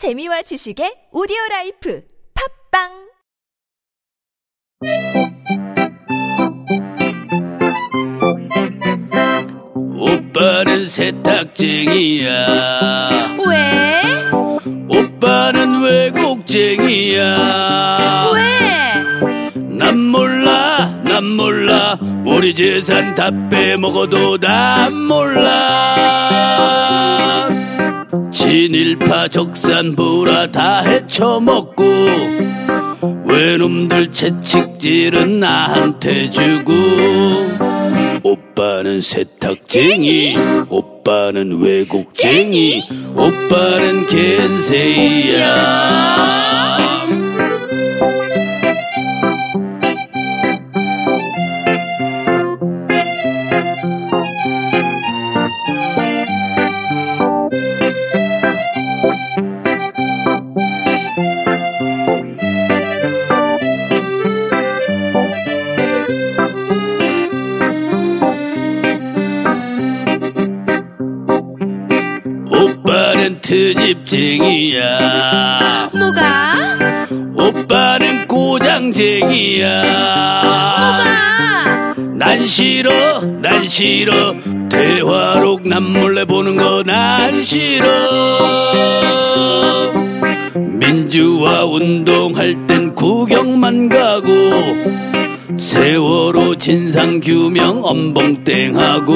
재미와 지식의 오디오 라이프 팟빵 오빠는 세탁쟁이야. 왜? 오빠는 왜곡쟁이야. 왜? 난 몰라, 난 몰라. 우리 재산 다 빼먹어도 난 몰라. 진일파 적산부라 다 헤쳐먹고 외놈들 채찍질은 나한테 주고 오빠는 세탁쟁이 오빠는 왜곡쟁이 오빠는 겐세이야 오빠는 트집쟁이야. 뭐가? 오빠는 꼬장쟁이야. 뭐가? 난 싫어 난 싫어. 대화록 남 몰래 보는 거 난 싫어. 민주화 운동할 땐 구경만 가고 세월호 진상 규명 엄봉땡하고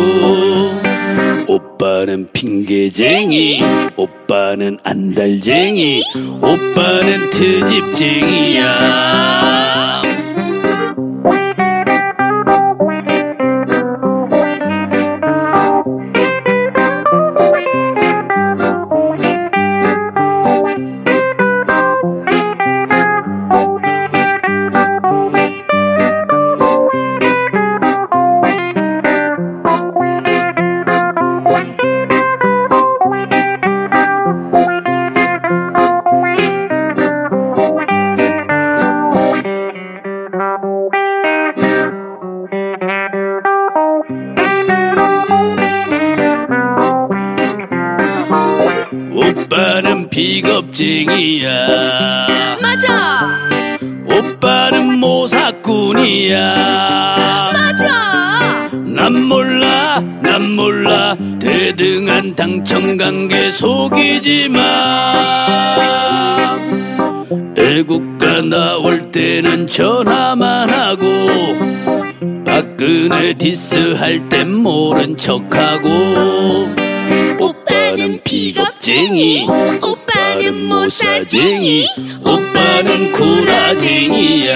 오빠는 핑계쟁이 오빠는 안달쟁이 오빠는 트집쟁이야 비겁쟁이야. 맞아. 오빠는 모사꾼이야. 맞아. 난 몰라 난 몰라. 대등한 당첨관계 속이지 마 애국가 나올 때는 전화만 하고 박근혜 디스할 땐 모른 척하고. 오빠는 비겁쟁이 오빠는 모사쟁이 오빠는 구라쟁이야